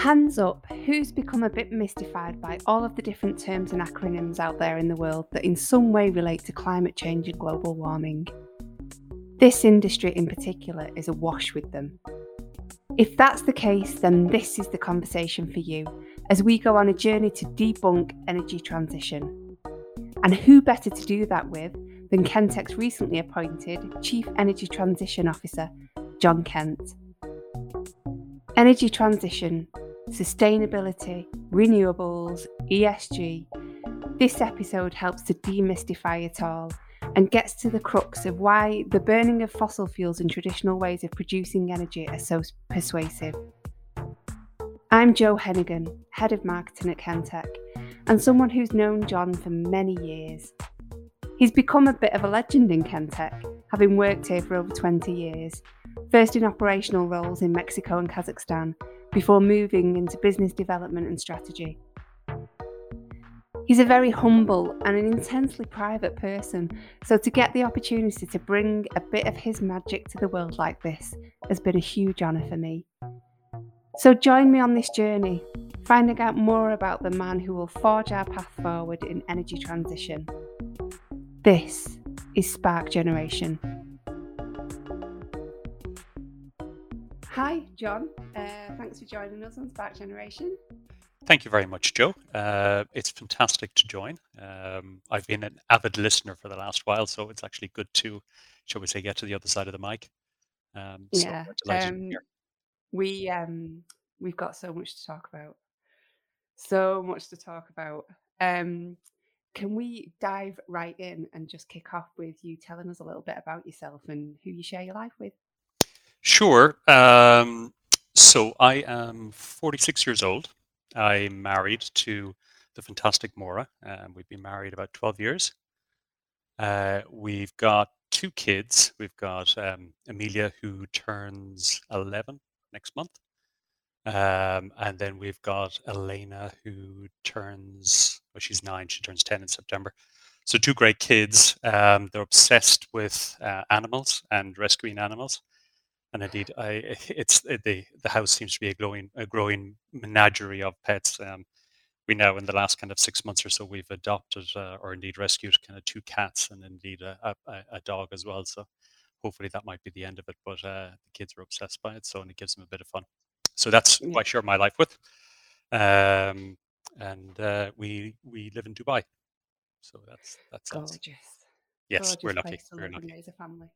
Hands up, who's become a bit mystified by all of the different terms and acronyms out there in the world that in some way relate to climate change and global warming? This industry in particular is awash with them. If that's the case, then this is the conversation for you as we go on a journey to debunk energy transition. And who better to do that with than Kentech's recently appointed Chief Energy Transition Officer, John Kent. Energy transition, sustainability, renewables, ESG. This episode helps to demystify it all and gets to the crux of why the burning of fossil fuels and traditional ways of producing energy are so persuasive. I'm Joe Hennigan, Head of Marketing at Kentech, and someone who's known John for many years. He's become a bit of a legend in Kentech, having worked here for over 20 years, first in operational roles in Mexico and Kazakhstan, before moving into business development and strategy. He's a very humble and an intensely private person, so to get the opportunity to bring a bit of his magic to the world like this has been a huge honour for me. So join me on this journey, finding out more about the man who will forge our path forward in energy transition. This is Spark Generation. John. Uh, thanks for joining us on Spark Generation. Thank you very much, Joe. Uh, it's fantastic to join. Um, I've been an avid listener for the last while, so it's actually good to, shall we say, get to the other side of the mic. Um, so yeah, um, we um, we've got so much to talk about. So much to talk about. Um, can we dive right in and just kick off with you telling us a little bit about yourself and who you share your life with? Sure. Um, so I am 46 years old. I'm married to the fantastic Mora. Um, we've been married about 12 years. Uh, we've got two kids. We've got um, Amelia, who turns 11 next month. Um, and then we've got Elena, who turns, well, she's nine, she turns 10 in September. So, two great kids. Um, they're obsessed with uh, animals and rescuing animals. And indeed, I, it's the, the house seems to be a growing, a growing menagerie of pets. Um, we now, in the last kind of six months or so, we've adopted uh, or indeed rescued kind of two cats and indeed a, a, a, dog as well. So, hopefully, that might be the end of it. But uh, the kids are obsessed by it, so and it gives them a bit of fun. So that's who I share my life with. Um, and uh, we we live in Dubai. So that's that's gorgeous. Us. Yes, gorgeous we're lucky. We're lucky. As a family.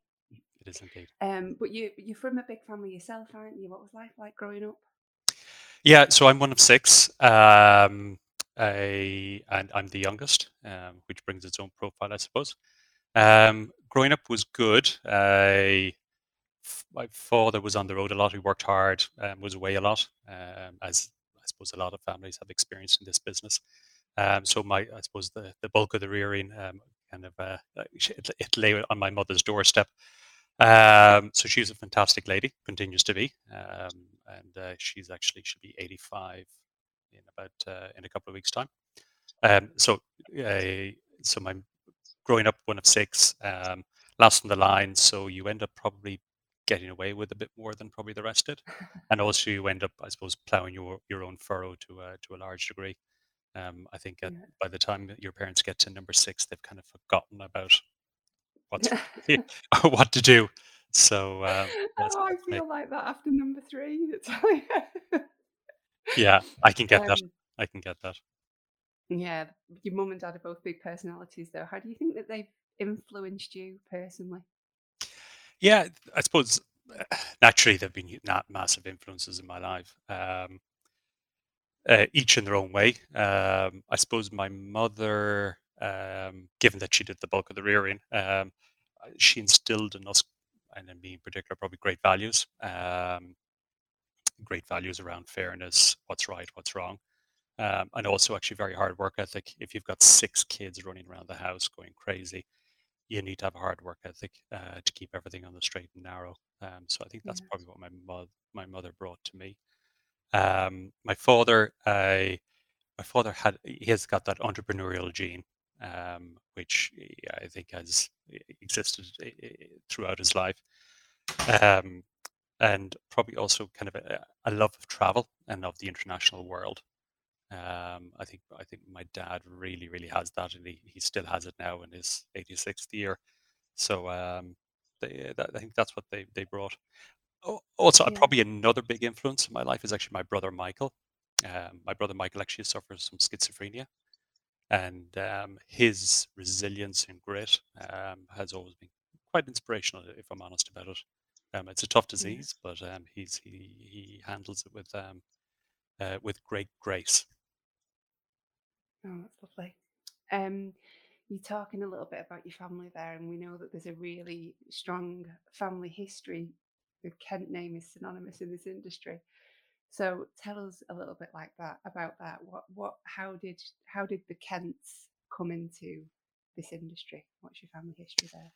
It is indeed. Um, but you you're from a big family yourself, aren't you? What was life like growing up? Yeah, so I'm one of six. Um, I, and I'm the youngest, um, which brings its own profile, I suppose. Um, growing up was good. I my father was on the road a lot. He worked hard, um, was away a lot, um, as I suppose a lot of families have experienced in this business. Um, so my, I suppose the, the bulk of the rearing um, kind of uh, it, it, lay on my mother's doorstep. Um, so she's a fantastic lady, continues to be, um, and uh, she's actually should be 85 in about uh, in a couple of weeks' time. so, uh, so my growing up one of six, last in the line, so you end up probably getting away with a bit more than probably the rest did, and also you end up, I suppose, ploughing your your own furrow to a to a large degree. Um, I think uh, yeah. by the time your parents get to number six, they've kind of forgotten about what's what to do. So um, oh, I feel like that after number three. yeah, I can get um, that. I can get that. Yeah, your mum and dad are both big personalities, though. How do you think that they've influenced you personally? Yeah, I suppose naturally they've been not massive influences in my life, um, uh, each in their own way. Um, I suppose my mother, um, given that she did the bulk of the rearing, um, she instilled in us, and in me in particular, probably great values. Um, great values around fairness, what's right, what's wrong. Um, and also actually very hard work ethic. If you've got six kids running around the house going crazy, you need to have a hard work ethic uh, to keep everything on the straight and narrow. Um, so I think that's probably what my mo- my mother brought to me. Um, my father, I, my father had he has got that entrepreneurial gene, um, which I think has existed throughout his life. Um, and probably also kind of a, a love of travel and of the international world. Um, I think I think my dad really really has that, and he, he still has it now in his 86th year. So um, they, that, I think that's what they they brought. Oh, also, yeah. probably another big influence in my life is actually my brother Michael. Um, my brother Michael actually suffers from schizophrenia, and um, his resilience and grit um, has always been quite inspirational, if I'm honest about it. Um, it's a tough disease, yeah. but um, he's he he handles it with um, uh, with great grace. Oh, that's lovely. Um, you're talking a little bit about your family there, and we know that there's a really strong family history. The Kent name is synonymous in this industry. So tell us a little bit like that about that. What what how did how did the Kents come into this industry? What's your family history there?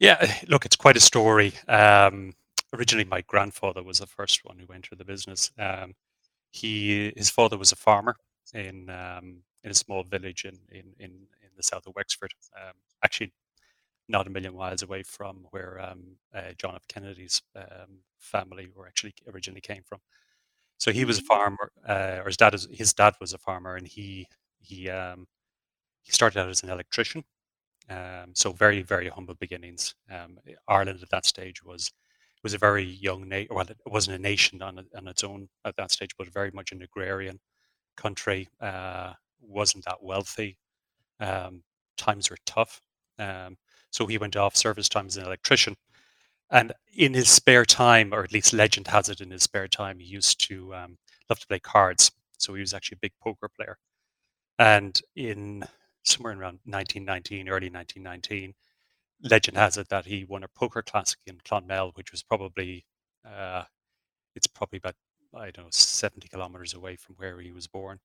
Yeah, look, it's quite a story. Um, originally, my grandfather was the first one who entered the business. Um, he his father was a farmer in um, in a small village in in in, in the south of Wexford. Um, actually, not a million miles away from where um, uh, John F. Kennedy's um, family were actually originally came from. So he was a mm-hmm. farmer, uh, or his dad is his dad was a farmer, and he he um, he started out as an electrician. Um, so very very humble beginnings. Um, Ireland at that stage was was a very young nation. Well, it wasn't a nation on, on its own at that stage, but very much an agrarian country. Uh, wasn't that wealthy. Um, times were tough. Um, so he went off service time as an electrician and in his spare time, or at least legend has it, in his spare time, he used to um, love to play cards. So he was actually a big poker player. And in somewhere around 1919, early 1919, legend has it that he won a poker classic in Clonmel, which was probably uh, it's probably about I don't know 70 kilometers away from where he was born.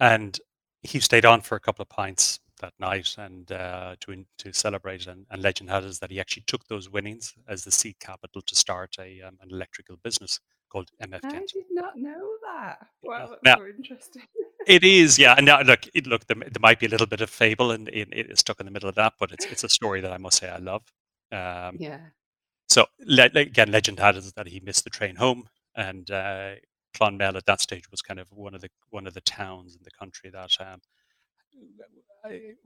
And he stayed on for a couple of pints that night and uh, to to celebrate. And, and legend has it that he actually took those winnings as the seed capital to start a um, an electrical business called MF I did not know that. Wow, that's now, so interesting. it is, yeah. And now, look, it, look, there, there, might be a little bit of fable and it, it's stuck in the middle of that, but it's it's a story that I must say I love. Um, yeah. So le- again, legend had is that he missed the train home, and uh, Clonmel at that stage was kind of one of the one of the towns in the country that um,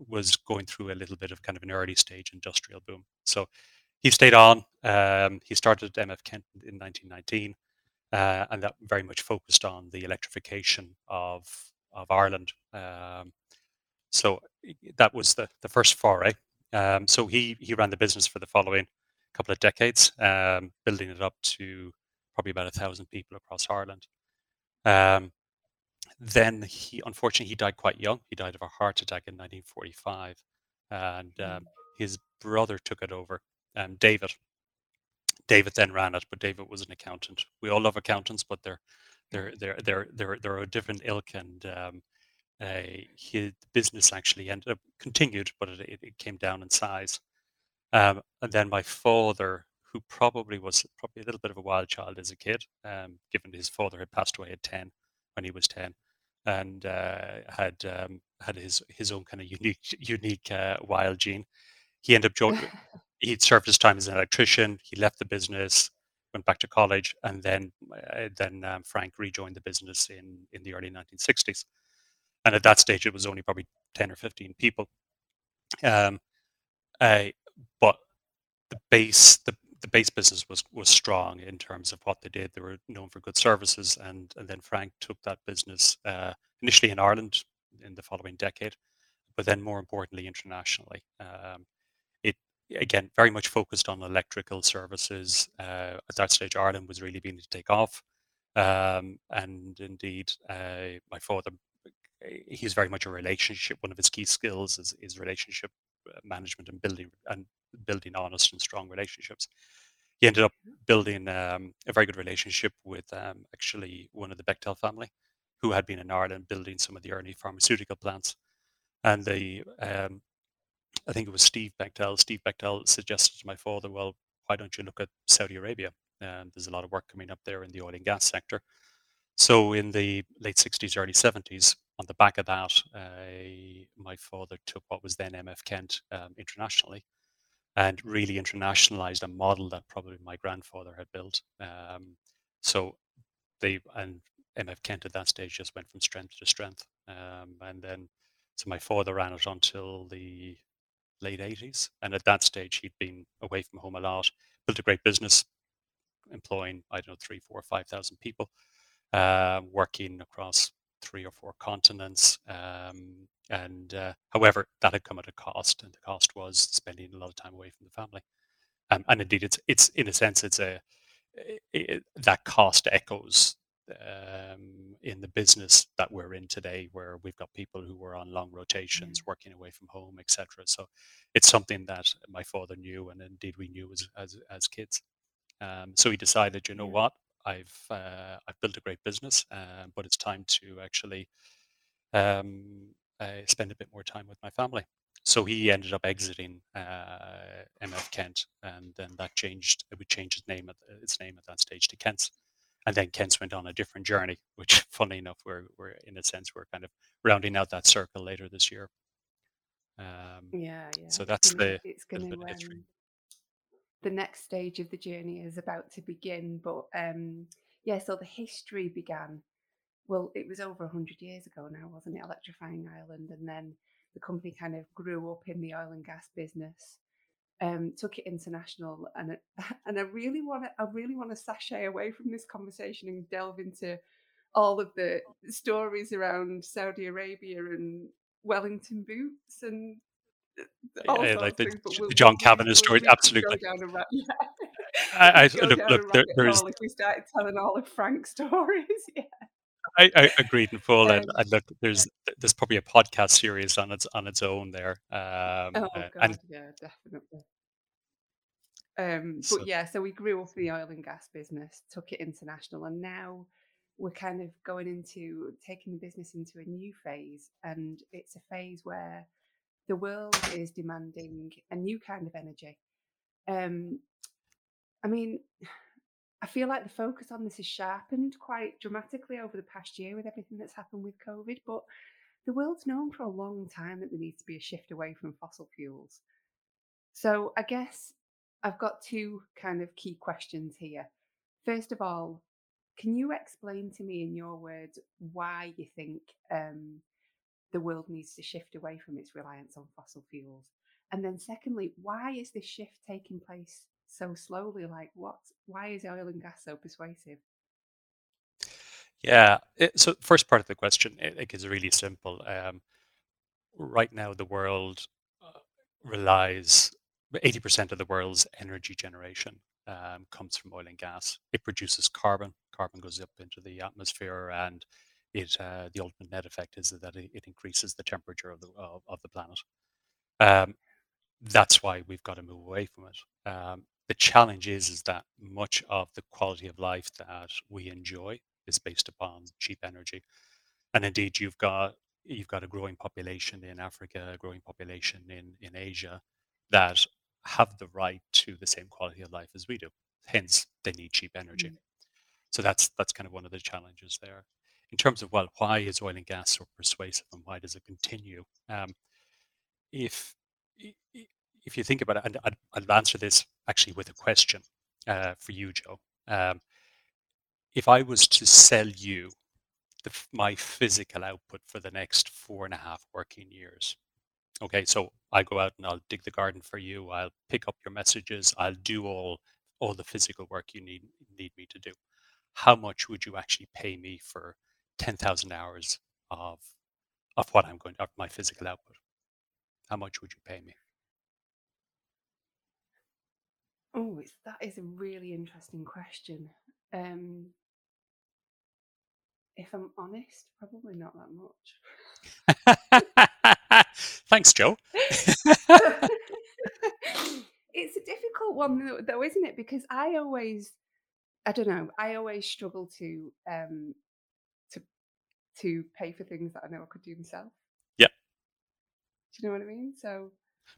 was going through a little bit of kind of an early stage industrial boom. So he stayed on. Um, he started MF Kent in 1919, uh, and that very much focused on the electrification of of Ireland. Um, so that was the the first foray. Um, so he he ran the business for the following couple of decades, um, building it up to probably about a thousand people across Ireland. Um, then he unfortunately he died quite young. He died of a heart attack in 1945, and um, mm. his brother took it over. Um, David. David then ran it, but David was an accountant. We all love accountants, but they're they're they're they're they're, they're a different ilk, and um, uh, his business actually ended up continued, but it, it came down in size. Um, and then my father, who probably was probably a little bit of a wild child as a kid, um, given his father had passed away at ten when he was ten, and uh, had um, had his his own kind of unique unique uh, wild gene. He ended up joining. he'd served his time as an electrician. He left the business, went back to college, and then uh, then um, Frank rejoined the business in in the early 1960s. And at that stage, it was only probably 10 or 15 people. Um, but the base the the base business was was strong in terms of what they did. They were known for good services, and and then Frank took that business uh, initially in Ireland in the following decade, but then more importantly internationally. Um, it again very much focused on electrical services. Uh, at that stage, Ireland was really beginning to take off, um, and indeed, uh, my father. He's very much a relationship. One of his key skills is, is relationship uh, management and building and building honest and strong relationships. He ended up building um, a very good relationship with um, actually one of the Bechtel family, who had been in Ireland building some of the early pharmaceutical plants. And the um, I think it was Steve Bechtel. Steve Bechtel suggested to my father, "Well, why don't you look at Saudi Arabia? Um, there's a lot of work coming up there in the oil and gas sector." So in the late 60s, early 70s, on the back of that, uh, my father took what was then MF Kent um, internationally and really internationalized a model that probably my grandfather had built. Um, so they and MF Kent at that stage just went from strength to strength. Um, and then, so my father ran it until the late 80s. And at that stage, he'd been away from home a lot, built a great business, employing, I don't know, three, four, 5,000 people, uh, working across three or four continents. Um, and uh, however, that had come at a cost, and the cost was spending a lot of time away from the family. Um, and indeed, it's it's in a sense, it's a it, that cost echoes um, in the business that we're in today, where we've got people who were on long rotations, mm. working away from home, etc. So it's something that my father knew, and indeed we knew as as, as kids. Um, so he decided, you know yeah. what, I've uh, I've built a great business, uh, but it's time to actually um, uh, spend a bit more time with my family. So he ended up exiting uh, MF Kent, and then that changed. It would change its name at its name at that stage to Kentz and then Kentz went on a different journey, which, funny enough, we're we're in a sense we're kind of rounding out that circle later this year. Um, yeah, yeah. So that's the it's um, the next stage of the journey is about to begin, but um, yeah. So the history began. Well, it was over hundred years ago now, wasn't it? Electrifying Ireland, and then the company kind of grew up in the oil and gas business um, took it international, and and I really want to I really want to sashay away from this conversation and delve into all of the stories around Saudi Arabia and Wellington boots and yeah, like the, we'll, the, John Kavanagh we'll, story, absolutely. Ra- yeah. I, I look, look there, there is. If we started telling all of Frank's stories, yeah. I, I agreed in full, um, and, and, look, there's there's probably a podcast series on its on its own there. Um, oh God, and, yeah, definitely. Um, so, but yeah, so we grew up in the oil and gas business, took it international, and now we're kind of going into taking the business into a new phase, and it's a phase where the world is demanding a new kind of energy. Um, I mean, I feel like the focus on this has sharpened quite dramatically over the past year with everything that's happened with COVID, but the world's known for a long time that there needs to be a shift away from fossil fuels. So I guess I've got two kind of key questions here. First of all, can you explain to me in your words why you think um, the world needs to shift away from its reliance on fossil fuels? And then, secondly, why is this shift taking place so slowly? Like, what? Why is oil and gas so persuasive? Yeah. It, so, first part of the question it, is really simple. Um, right now, the world uh, relies 80% of the world's energy generation um, comes from oil and gas. It produces carbon. Carbon goes up into the atmosphere, and it uh, the ultimate net effect is that it, it increases the temperature of the of, of the planet. Um, that's why we've got to move away from it. Um, the challenge is is that much of the quality of life that we enjoy is based upon cheap energy, and indeed you've got you've got a growing population in Africa, a growing population in in Asia that have the right to the same quality of life as we do. Hence, they need cheap energy. Mm. So that's that's kind of one of the challenges there. In terms of well, why is oil and gas so persuasive and why does it continue? Um, if if you think about it, and I'd, answer this actually with a question uh, for you, Joe. Um, if I was to sell you the, my physical output for the next four and a half working years, okay, so I go out and I'll dig the garden for you. I'll pick up your messages. I'll do all all the physical work you need need me to do. How much would you actually pay me for ten thousand hours of of what I'm going to of my physical output? How much would you pay me? Oh, that is a really interesting question. Um, if I'm honest, probably not that much. Thanks, Joe. it's a difficult one, though, isn't it? Because I always, I don't know, I always struggle to um, to to pay for things that I know I could do myself. Yeah. Do you know what I mean? So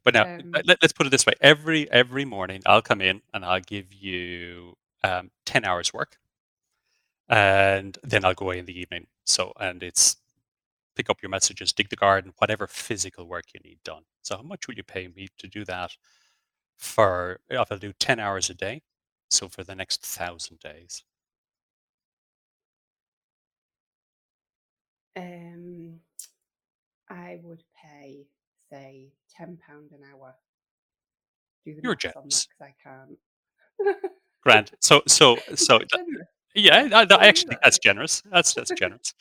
but now um, let, us put it this way: every every morning, I'll come in and I'll give you um, ten hours work, and then I'll go away in the evening. So, and it's pick up your messages, dig the garden, whatever physical work you need done. So, how much will you pay me to do that for if I'll do 10 hours a day, so for the next thousand days. Um, I would pay, say, ten pound an hour. Do the You're maths on that generous. because I can't. Grand. So so so yeah, I, I What do you actually think that's generous. That's that's generous.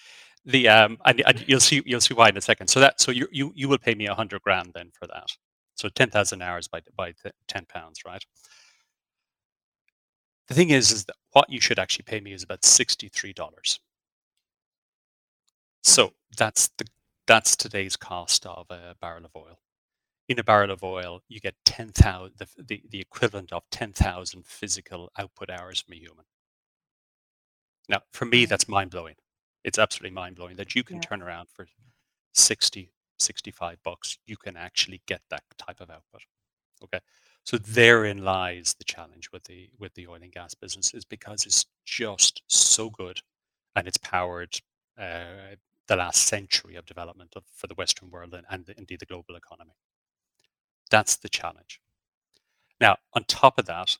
The um and, and you'll see you'll see why in a second. So that so you you you will pay me a hundred grand then for that. So ten thousand hours by by ten pounds, right? The thing is, is that what you should actually pay me is about sixty three dollars. So that's the that's today's cost of a barrel of oil. In a barrel of oil, you get ten thousand the, the the equivalent of ten thousand physical output hours from a human. Now, for me, that's mind blowing. It's absolutely mind blowing that you can Yeah. turn around for 60, 65 bucks. You can actually get that type of output. Okay. So therein lies the challenge with the with the oil and gas business is because it's just so good and it's powered uh, the last century of development of, for the Western world and, and indeed the global economy. That's the challenge. Now, on top of that,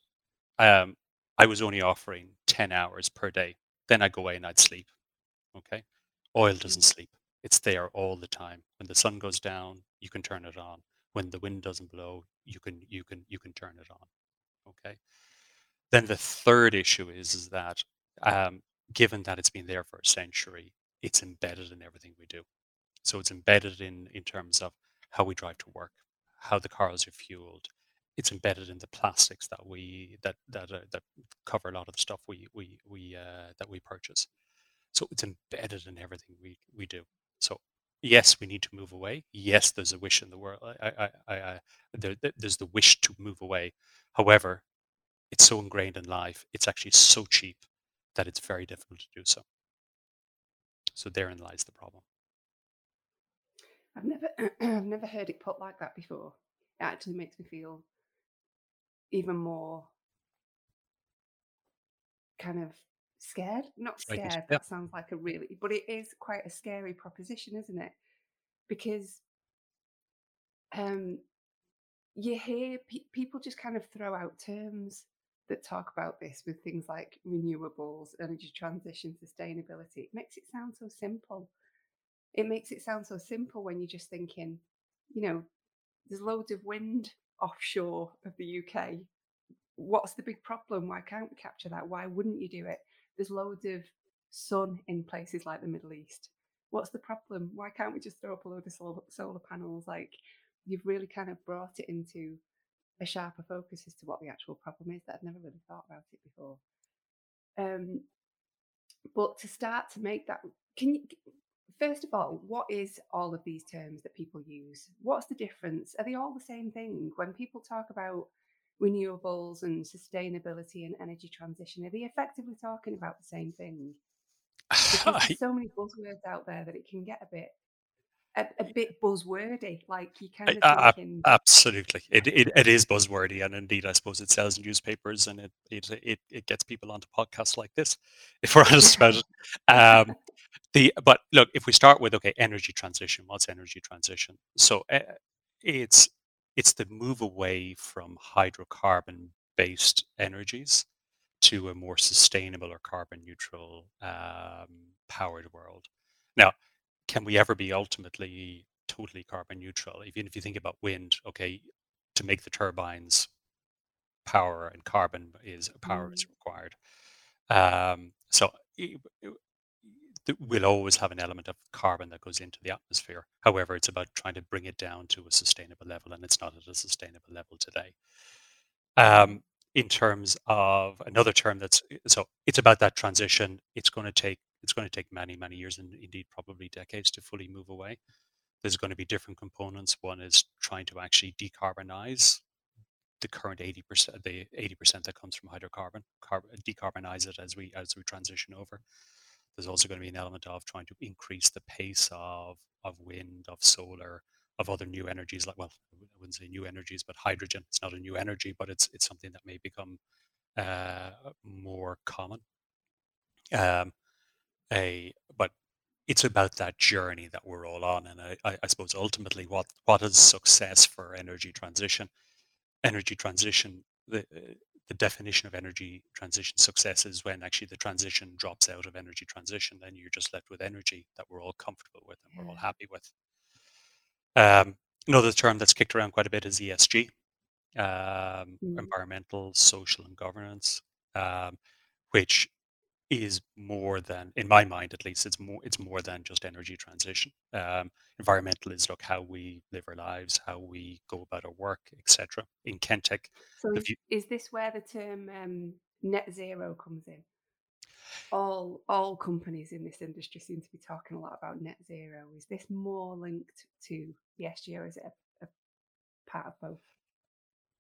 um, I was only offering 10 hours per day. Then I go away and I'd sleep. Okay. Oil doesn't sleep. It's there all the time. When the sun goes down, you can turn it on. When the wind doesn't blow, you can you can you can turn it on. Okay. Then the third issue is is that um, given that it's been there for a century, it's embedded in everything we do. So it's embedded in in terms of how we drive to work, how the cars are fueled. It's embedded in the plastics that we that that uh, that cover a lot of the stuff we we we uh, that we purchase. So it's embedded in everything we we do. So yes, we need to move away. Yes, there's a wish in the world. I, I, I, there- there's the wish to move away. However, it's so ingrained in life. It's actually so cheap that it's very difficult to do so. So therein lies the problem. I've never, I've never heard it put like that before. It actually makes me feel even more kind of scared. Not scared. That sounds like a really, but it is quite a scary proposition, isn't it? Because um, you hear pe- people just kind of throw out terms that talk about this with things like renewables, energy transition, sustainability. It makes it sound so simple. It makes it sound so simple when you're just thinking, you know, there's loads of wind offshore of the UK. What's the big problem? Why can't we capture that? Why wouldn't you do it? There's loads of sun in places like the Middle East. What's the problem? Why can't we just throw up a load of solar, solar panels? Like, you've really kind of brought it into a sharper focus as to what the actual problem is that I'd never really thought about it before. Um, but to start to make that, can you, first of all, what is all of these terms that people use? What's the difference? Are they all the same thing? When people talk about renewables and sustainability and energy transition, are they effectively talking about the same thing? Because there's so many buzzwords out there that it can get a bit a, a bit buzzwordy. Like you kind of I- thinking, Absolutely, it, it it is buzzwordy, and indeed, I suppose it sells newspapers, and it it it, it gets people onto podcasts like this, if we're honest about it. Um, the but look, if we start with okay, energy transition. What's energy transition? So uh, it's it's the move away from hydrocarbon based energies to a more sustainable or carbon neutral um, powered world. Now, can we ever be ultimately totally carbon neutral? Even if you think about wind, okay, to make the turbines, power and carbon is power is required. Um, so i- i- th- we'll always have an element of carbon that goes into the atmosphere. However, it's about trying to bring it down to a sustainable level, and it's not at a sustainable level today. Um, in terms of another term that's so it's about that transition. It's going to take it's going to take many many years and indeed probably decades to fully move away. There's going to be different components. One is trying to actually decarbonize the current 80% the 80% that comes from hydrocarbon carb, decarbonize it as we as we transition over there's also going to be an element of trying to increase the pace of of wind of solar of other new energies like well i wouldn't say new energies but hydrogen it's not a new energy but it's it's something that may become uh, more common um, a but it's about that journey that we're all on and I, I, suppose ultimately what what is success for energy transition energy transition, the uh, the definition of energy transition success is when actually the transition drops out of energy transition, then you're just left with energy that we're all comfortable with and we're all happy with. Um, another term that's kicked around quite a bit is ESG, um, mm. environmental, social, and governance, um, which is more than, in my mind at least, it's more it's more than just energy transition. Um, environmental is look how we live our lives, how we go about our work, etc. In Kentech, so is, view- is, this where the term um, net zero comes in? All all companies in this industry seem to be talking a lot about net zero. Is this more linked to the or is it a, a part of both?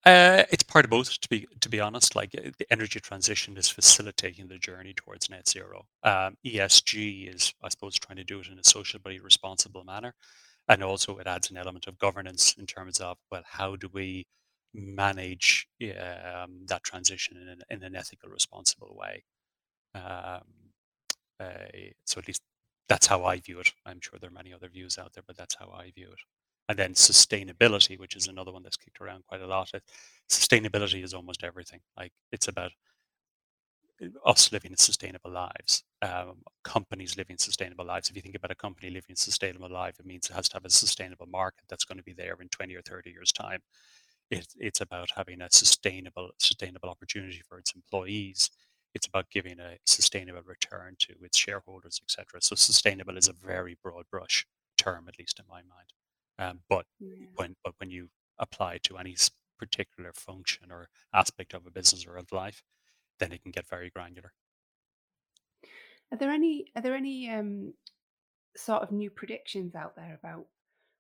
Uh, it's part of both, to be to be honest. Like uh, the energy transition is facilitating the journey towards net zero. Um, ESG is, I suppose, trying to do it in a socially responsible manner, and also it adds an element of governance in terms of well, how do we manage um, that transition in an, in an ethical, responsible way. Um, uh, so at least that's how I view it. I'm sure there are many other views out there, but that's how I view it and then sustainability, which is another one that's kicked around quite a lot. sustainability is almost everything. Like it's about uh, us living sustainable lives, um, companies living sustainable lives. If you think about a company living a sustainable life, it means it has to have a sustainable market that's going to be there in 20 or 30 years' time. It, it's about having a sustainable sustainable opportunity for its employees. It's about giving a sustainable return to its shareholders, etc. So sustainable is a very broad brush term, at least in my mind. Um, but yeah. when but when you apply to any particular function or aspect of a business or of life, then it can get very granular. Are there any are there any um, sort of new predictions out there about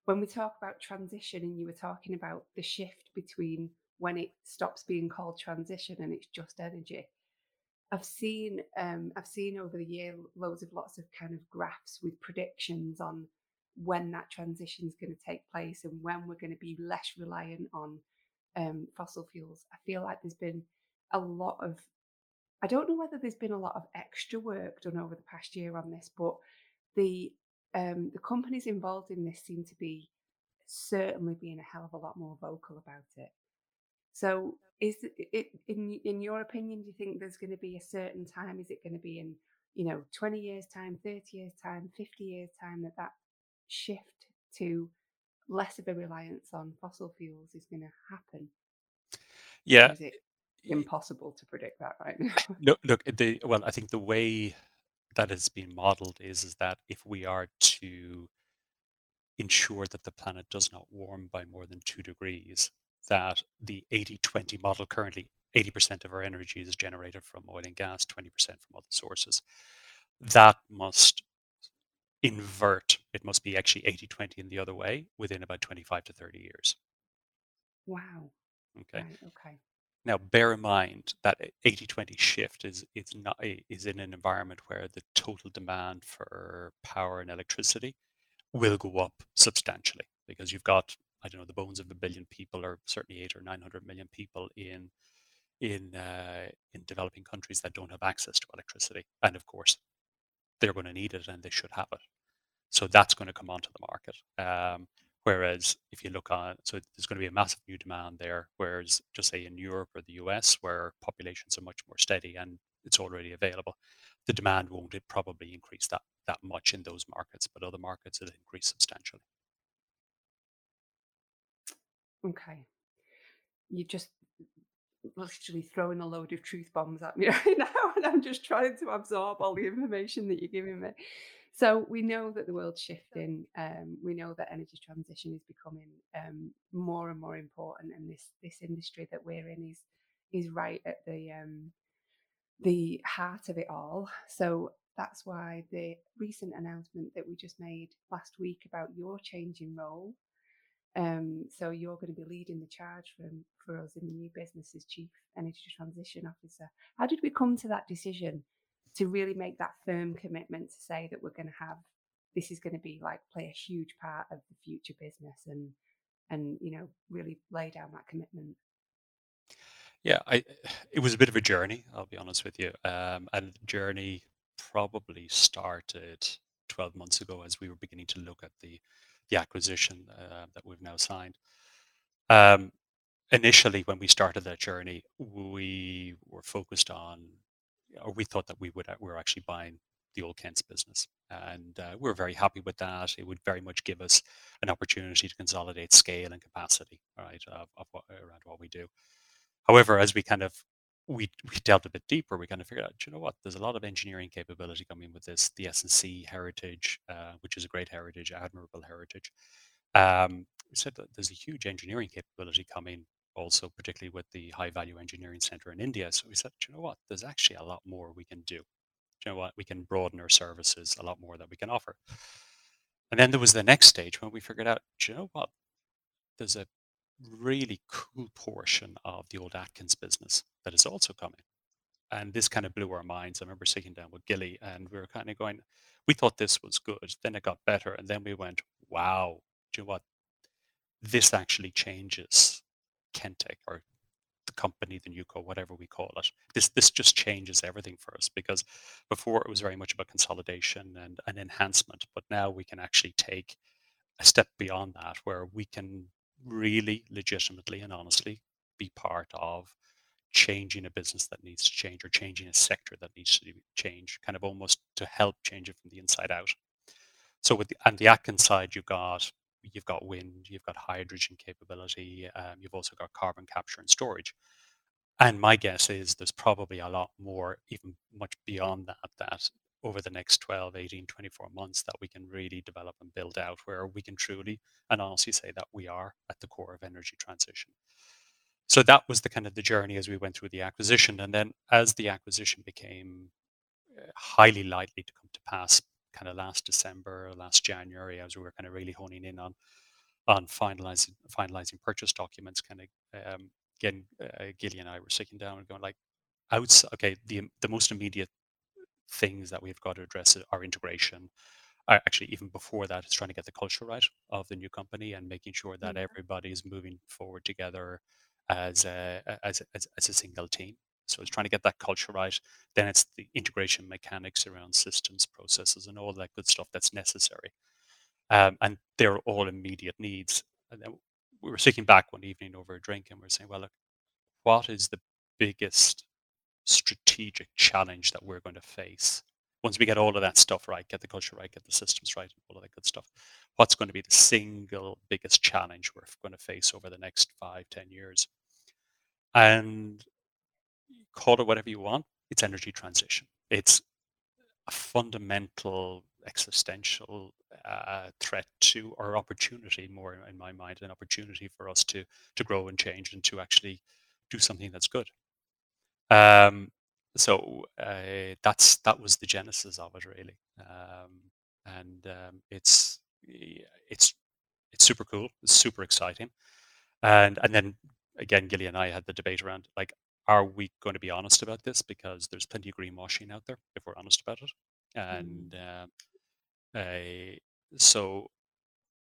when we talk about transition and you were talking about the shift between when it stops being called transition and it's just energy? I've seen um, I've seen over the year loads of lots of kind of graphs with predictions on when that transition is going to take place and when we're going to be less reliant on um, fossil fuels. I feel like there's been a lot of, I don't know whether there's been a lot of extra work done over the past year on this, but the um, the companies involved in this seem to be certainly being a hell of a lot more vocal about it. So, is it in in your opinion? Do you think there's going to be a certain time? Is it going to be in you know 20 years time, 30 years time, 50 years time that that shift to less of a reliance on fossil fuels is going to happen? Yeah. is it impossible to predict that right now? look, look, the well, I think the way that has been modeled is is that if we are to ensure that the planet does not warm by more than two degrees, that the 80-20 model currently 80% of our energy is generated from oil and gas, 20% from other sources. That must invert, it must be actually 80 20 in the other way within about 25 to 30 years. Wow. Okay. Right, okay. Now, bear in mind that 80 20 shift is, is, not, is in an environment where the total demand for power and electricity will go up substantially because you've got, I don't know, the bones of a billion people, or certainly eight or 900 million people in in uh, in developing countries that don't have access to electricity, and of course, they're going to need it and they should have it. So that's going to come onto the market. Um, whereas if you look on, so there's going to be a massive new demand there. Whereas just say in Europe or the US, where populations are much more steady and it's already available, the demand won't probably increase that that much in those markets, but other markets it'll increase substantially. Okay. You just literally throwing a load of truth bombs at me right now, and I'm just trying to absorb all the information that you're giving me. So we know that the world's shifting. Um, we know that energy transition is becoming um, more and more important, and this this industry that we're in is is right at the um, the heart of it all. So that's why the recent announcement that we just made last week about your changing role. Um, so you're going to be leading the charge for, for us in the new business as Chief Energy Transition Officer. How did we come to that decision to really make that firm commitment to say that we're going to have this is going to be like play a huge part of the future business and and you know really lay down that commitment. Yeah i it was a bit of a journey i'll be honest with you um, and the journey probably started 12 months ago as we were beginning to look at the the acquisition uh, that we've now signed. Um, initially, when we started that journey, we were focused on, or we thought that we would we were actually buying the old Kentz business, and uh, we were very happy with that. It would very much give us an opportunity to consolidate scale and capacity, right, of, of what, around what we do. However, as we kind of we we delved a bit deeper, we kind of figured out, you know what, there's a lot of engineering capability coming with this, the SNC heritage, uh, which is a great heritage, admirable heritage. Um, we said that there's a huge engineering capability coming also, particularly with the high value engineering center in India. So we said, you know what, there's actually a lot more we can do. You know what, we can broaden our services a lot more that we can offer. And then there was the next stage when we figured out, you know what, there's a really cool portion of the old Atkins business that is also coming. And this kind of blew our minds. I remember sitting down with Gilly and we were kind of going, we thought this was good. Then it got better. And then we went, wow, do you know what? This actually changes Kentech or the company, the Nuco, whatever we call it. This this just changes everything for us because before it was very much about consolidation and an enhancement, but now we can actually take a step beyond that where we can really legitimately and honestly be part of changing a business that needs to change or changing a sector that needs to change, kind of almost to help change it from the inside out. So with the, the Atkins side, you've got you've got wind, you've got hydrogen capability, um, you've also got carbon capture and storage. And my guess is there's probably a lot more, even much beyond that, that over the next 12, 18, 24 months that we can really develop and build out where we can truly and honestly say that we are at the core of energy transition. So that was the kind of the journey as we went through the acquisition. And then as the acquisition became uh, highly likely to come to pass kind of last December, last January, as we were kind of really honing in on on finalizing finalizing purchase documents, kind of um, again, uh, Gilly and I were sitting down and going like, outside, okay, the the most immediate things that we've got to address are integration. Uh, actually, even before that, is trying to get the culture right of the new company and making sure that Yeah. everybody is moving forward together as a, as, as, as a single team. So it's trying to get that culture right. Then it's the integration mechanics around systems, processes, and all that good stuff that's necessary. Um, and they're all immediate needs. And then we were sitting back one evening over a drink and we are saying, well, look, what is the biggest strategic challenge that we're going to face once we get all of that stuff right, get the culture right, get the systems right, all of that good stuff? What's going to be the single biggest challenge we're going to face over the next five, ten years? And call it whatever you want, it's energy transition. It's a fundamental existential uh, threat to or opportunity more in my mind an opportunity for us to to grow and change and to actually do something that's good. Um, so uh, that's that was the genesis of it really. Um, and um, it's it's it's super cool it's super exciting. And and then again gilly and i had the debate around like are we going to be honest about this? Because there's plenty of greenwashing out there if we're honest about it. Mm. And uh, uh, so,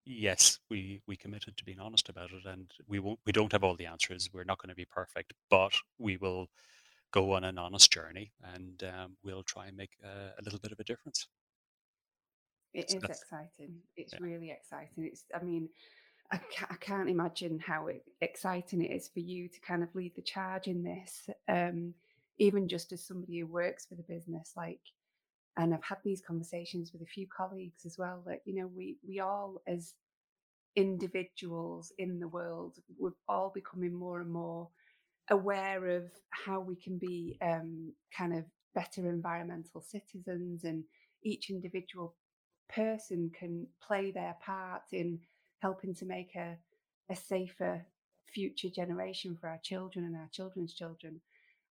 yes, we we committed to being honest about it, and we won't. We don't have all the answers. We're not going to be perfect, but we will go on an honest journey, and um, we'll try and make a, a little bit of a difference. It So is exciting. It's yeah. really exciting. It's, I mean, I ca- I can't imagine how exciting it is for you to kind of lead the charge in this. Um, even just as somebody who works for the business, like, and I've had these conversations with a few colleagues as well. That you know, we we all as individuals in the world, we're all becoming more and more aware of how we can be um, kind of better environmental citizens and each individual person can play their part in helping to make a, a safer future generation for our children and our children's children.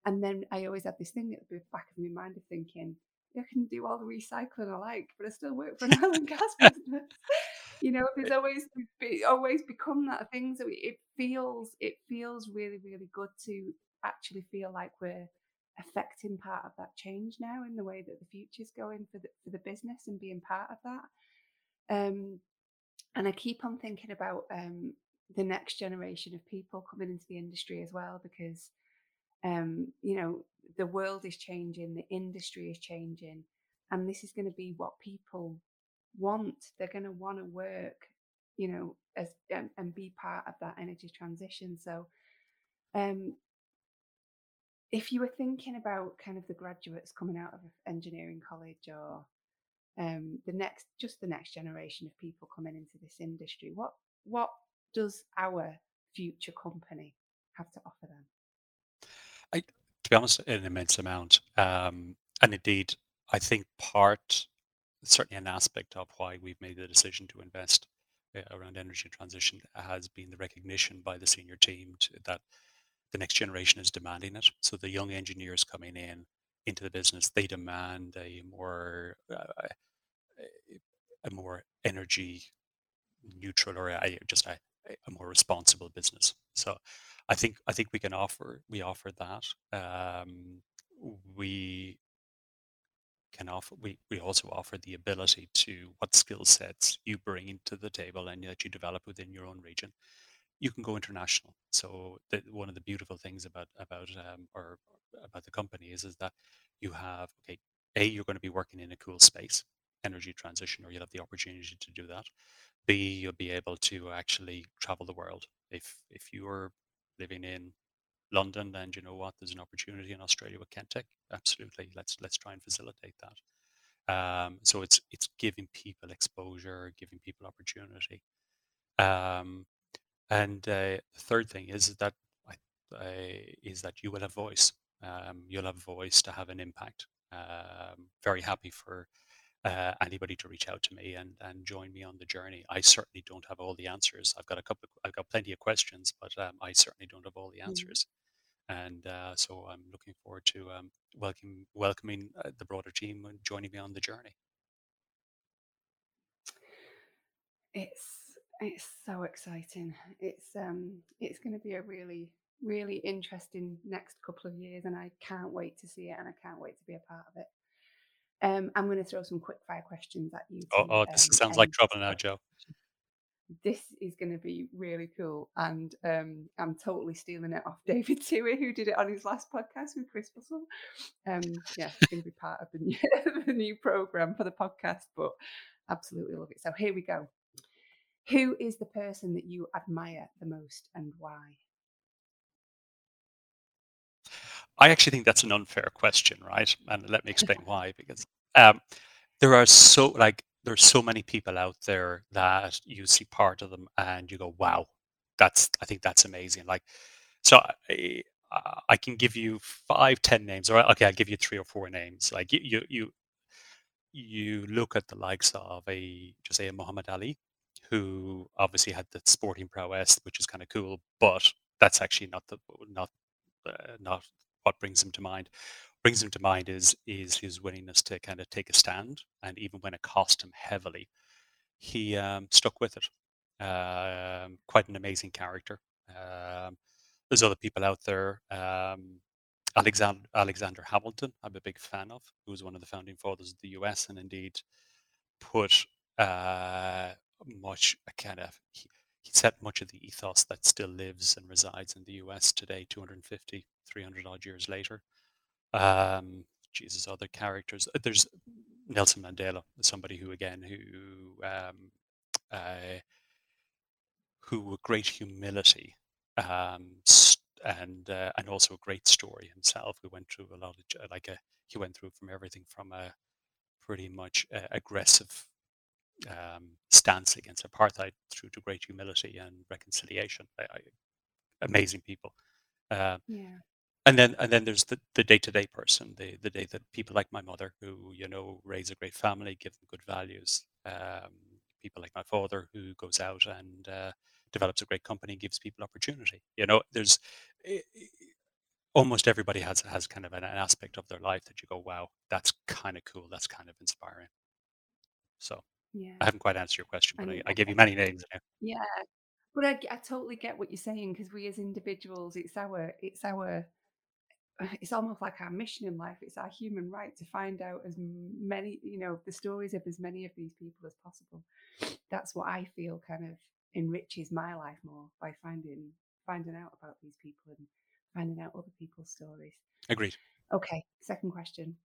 And then I always had this thing at the back of my mind of thinking, I can do all the recycling I like, but I still work for an oil and gas business. You know, there's always be, always become that thing. So it feels it feels really really good to actually feel like we're affecting part of that change now in the way that the future's going for the for the business and being part of that. Um, and I keep on thinking about um, the next generation of people coming into the industry as well, because um, you know the world is changing, the industry is changing, and this is going to be what people want. They're going to want to work, you know, as and, and be part of that energy transition. So Um, if you were thinking about kind of the graduates coming out of engineering college or um, the next, just the next generation of people coming into this industry, what what does our future company have to offer them? I, to be honest, an immense amount. Um, and indeed, I think part, certainly an aspect of why we've made the decision to invest uh, around energy transition has been the recognition by the senior team to, that the next generation is demanding it. So the young engineers coming in into the business, they demand a more uh, a more energy neutral or a, just a, a more responsible business. So I think I think we can offer we offer that. Um, we can offer we, we also offer the ability to what skill sets you bring into the table and that you develop within your own region you can go international so the, one of the beautiful things about about um, or about the company is is that you have okay a you're going to be working in a cool space energy transition or you'll have the opportunity to do that b you'll be able to actually travel the world if if you're living in London, then you know what? There's an opportunity in Australia with Kentech. Absolutely, let's let's try and facilitate that. Um, so it's it's giving people exposure, giving people opportunity. Um, and uh, the third thing is that uh, is that you will have voice. Um, you'll have voice to have an impact. Um, very happy for uh, anybody to reach out to me and and join me on the journey. I certainly don't have all the answers. I've got a couple. Of, I've got plenty of questions, but um, I certainly don't have all the mm-hmm. answers. Mm-hmm. And uh, so I'm looking forward to um, welcome, welcoming uh, the broader team and joining me on the journey. It's it's so exciting. It's um it's going to be a really really interesting next couple of years, and I can't wait to see it, and I can't wait to be a part of it. Um, I'm going to throw some quick fire questions at you. Oh, oh this um, sounds like trouble now, Joe. This is going to be really cool, and um, I'm totally stealing it off David Toohey, who did it on his last podcast with Chris Bussell. Um, yeah, it's going to be part of the new, the new program for the podcast, but absolutely love it. So here we go. Who is the person that you admire the most, and why? I actually think that's an unfair question, right? And let me explain why. Because um, there are so like there's so many people out there that you see part of them and you go, wow, that's I think that's amazing. Like, so I, I can give you five, ten names, or okay, I'll give you three or four names. Like you, you, you, look at the likes of a just say a Muhammad Ali, who obviously had the sporting prowess, which is kind of cool, but that's actually not the not uh, not what brings him to mind. Brings him to mind is is his willingness to kind of take a stand, and even when it cost him heavily, he um, stuck with it. Um, quite an amazing character. Um, there's other people out there. Um, Alexander Alexander Hamilton, I'm a big fan of, who was one of the founding fathers of the U.S. and indeed put uh, much kind of he set much of the ethos that still lives and resides in the U.S. today, 250 300 odd years later. Um, Jesus, other characters. Uh, there's Nelson Mandela, somebody who, again, who um, uh, who with great humility um, and uh, and also a great story himself. Who went through a lot of like a he went through from everything from a pretty much uh, aggressive um, stance against apartheid through to great humility and reconciliation. I, I, amazing people. Uh, yeah and then and then there's the, the day-to-day person the the day that people like my mother who you know raise a great family give them good values um, people like my father who goes out and uh, develops a great company gives people opportunity you know there's it, almost everybody has has kind of an, an aspect of their life that you go wow that's kind of cool that's kind of inspiring so yeah i haven't quite answered your question but i, I, I gave you many names yeah but I, I totally get what you're saying because we as individuals it's our it's our it's almost like our mission in life. It's our human right to find out as many, you know, the stories of as many of these people as possible. That's what I feel kind of enriches my life more by finding finding out about these people and finding out other people's stories. Agreed. Okay, second question.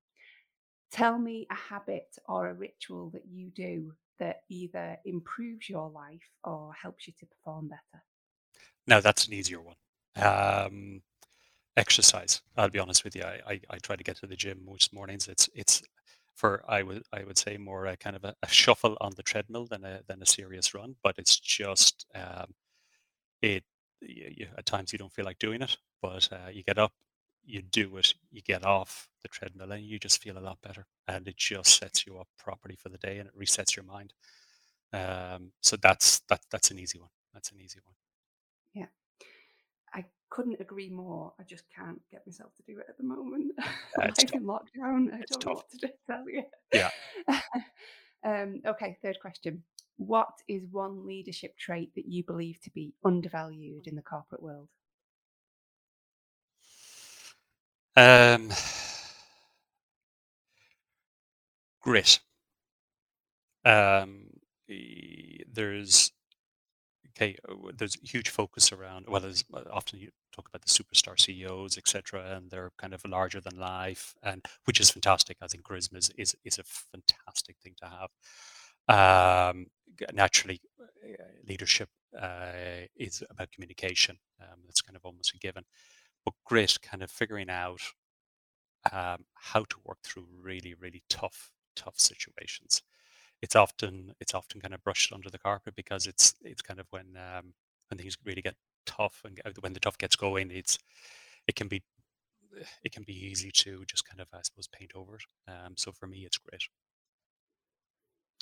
Tell me a habit or a ritual that you do that either improves your life or helps you to perform better. No, that's an easier one. Um, exercise. I'll be honest with you. I, I, I, try to get to the gym most mornings. It's it's for I would I would say more a kind of a, a shuffle on the treadmill than a than a serious run. But it's just um, it. You, you, at times you don't feel like doing it, but uh, you get up, you do it, you get off the treadmill, and you just feel a lot better, and it just sets you up properly for the day, and it resets your mind. Um, so that's that that's an easy one. That's an easy one. Yeah, I couldn't agree more. I just can't get myself to do it at the moment. I'm in lockdown. I it's don't tough. know what to do, tell you. Yeah. um, okay, third question. What is one leadership trait that you believe to be undervalued in the corporate world? Um, grit. Um, there's okay, there's huge focus around. Well, there's uh, often you talk about the superstar CEOs, etc., and they're kind of larger than life, and which is fantastic. I think charisma is is, is a fantastic thing to have. Um, naturally, uh, leadership uh, is about communication. Um, that's kind of almost a given. But grit, kind of figuring out um, how to work through really, really tough, tough situations it's often it's often kind of brushed under the carpet because it's it's kind of when um, when things really get tough and when the tough gets going, it's it can be it can be easy to just kind of I suppose paint over it. Um, so for me, it's great.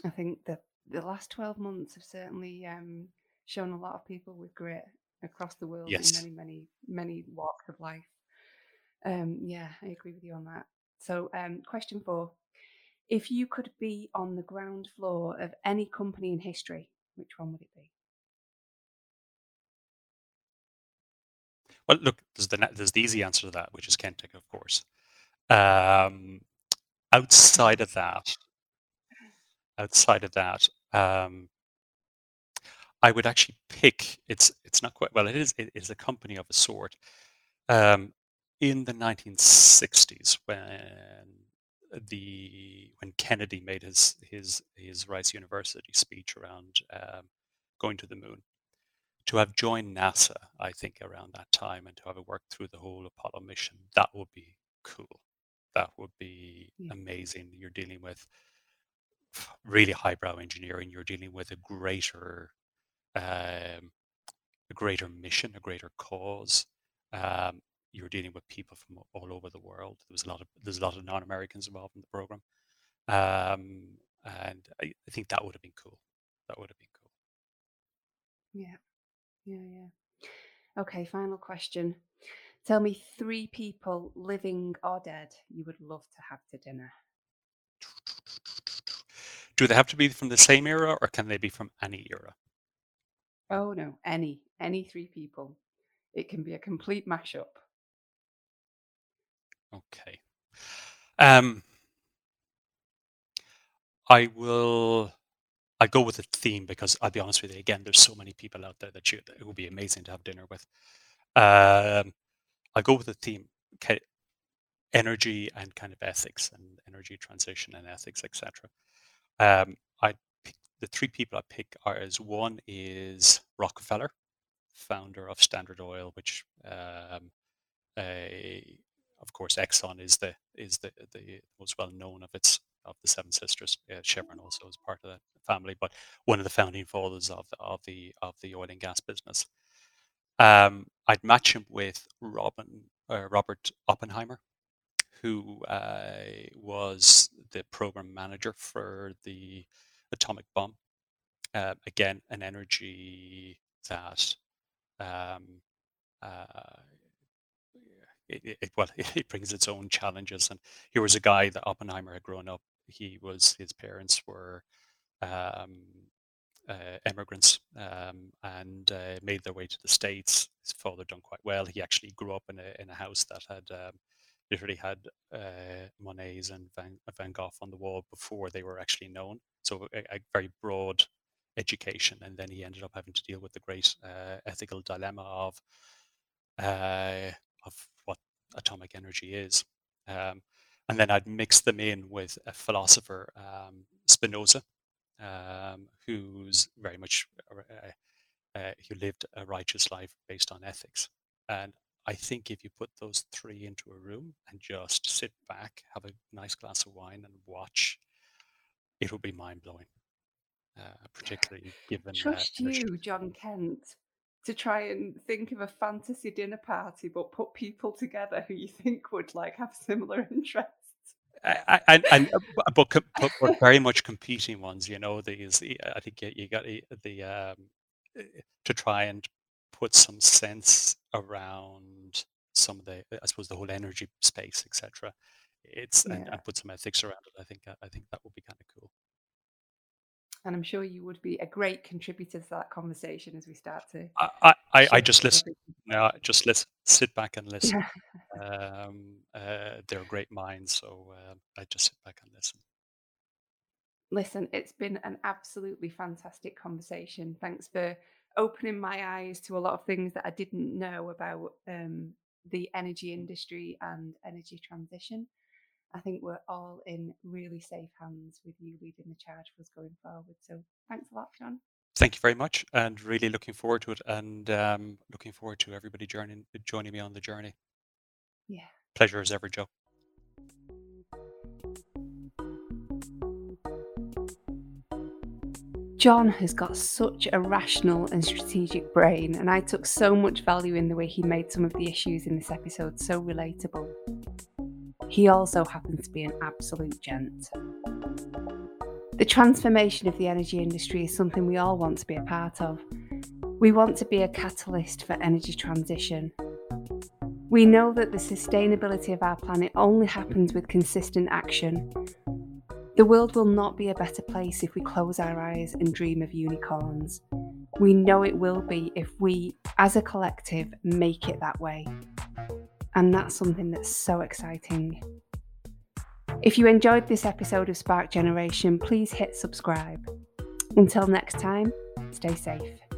I think that the last twelve months have certainly um, shown a lot of people with grit across the world yes. in many many many walks of life. Um, yeah, I agree with you on that. So, um, question four if you could be on the ground floor of any company in history, which one would it be? Well, look, there's the there's the easy answer to that, which is Kentech, of course. Um, outside of that, outside of that, um, I would actually pick. It's it's not quite well. It is it is a company of a sort. Um, in the 1960s, when the when Kennedy made his his his Rice University speech around um, going to the moon, to have joined NASA, I think around that time, and to have worked through the whole Apollo mission, that would be cool. That would be yeah. amazing. You're dealing with really highbrow engineering. You're dealing with a greater um, a greater mission, a greater cause. Um, you're dealing with people from all over the world. There was a lot of there's a lot of non-Americans involved in the program, um, and I, I, think that would have been cool. That would have been cool. Yeah, yeah, yeah. Okay, final question. Tell me three people, living or dead, you would love to have to dinner. Do they have to be from the same era, or can they be from any era? Oh no, any any three people. It can be a complete mashup. Okay. Um, I will. I go with the theme because I'll be honest with you. Again, there's so many people out there that you it would be amazing to have dinner with. Um, I go with the theme: okay, energy and kind of ethics and energy transition and ethics, etc. Um, I the three people I pick are as one is Rockefeller, founder of Standard Oil, which um, a of course, Exxon is the is the the most well known of its of the Seven Sisters. Uh, Chevron also is part of that family, but one of the founding fathers of the, of the of the oil and gas business. Um, I'd match him with Robin uh, Robert Oppenheimer, who uh, was the program manager for the atomic bomb. Uh, again, an energy that um, uh, it, it, well, it brings its own challenges. And here was a guy that Oppenheimer had grown up. He was his parents were um, uh, immigrants um, and uh, made their way to the states. His father done quite well. He actually grew up in a in a house that had um, literally had uh, Monet's and Van, Van, Gogh on the wall before they were actually known. So a, a, very broad education, and then he ended up having to deal with the great uh, ethical dilemma of uh, of what atomic energy is. Um, and then I'd mix them in with a philosopher, um, Spinoza, um, who's very much uh, uh, who lived a righteous life based on ethics. And I think if you put those three into a room and just sit back, have a nice glass of wine, and watch, it'll be mind blowing. Uh, particularly given trust uh, you, John Kent, to try and think of a fantasy dinner party, but put people together who you think would like have similar interests. and, and uh, but, but, but, very much competing ones. You know, these. I think you, you got the um, eh, to try and put some sense around some of the, I suppose, the whole energy space, etc. It's yeah. and, and, put some ethics around it. I think I think that would be kind of cool. And I'm sure you would be a great contributor to that conversation as we start to. I I, I just listen. No, just listen. Sit back and listen. um, uh, they're great minds, so uh, I just sit back and listen. Listen, it's been an absolutely fantastic conversation. Thanks for opening my eyes to a lot of things that I didn't know about um, the energy industry and energy transition. I think we're all in really safe hands with you leading the charge for us going forward. So thanks a lot, John. Thank you very much, and really looking forward to it, and um, looking forward to everybody joining joining me on the journey. Yeah. Pleasure as ever, Joe. John has got such a rational and strategic brain, and I took so much value in the way he made some of the issues in this episode so relatable. He also happens to be an absolute gent. The transformation of the energy industry is something we all want to be a part of. We want to be a catalyst for energy transition. We know that the sustainability of our planet only happens with consistent action, the world will not be a better place if we close our eyes and dream of unicorns. We know it will be if we, as a collective, make it that way. And that's something that's so exciting. If you enjoyed this episode of Spark Generation, please hit subscribe. Until next time, stay safe.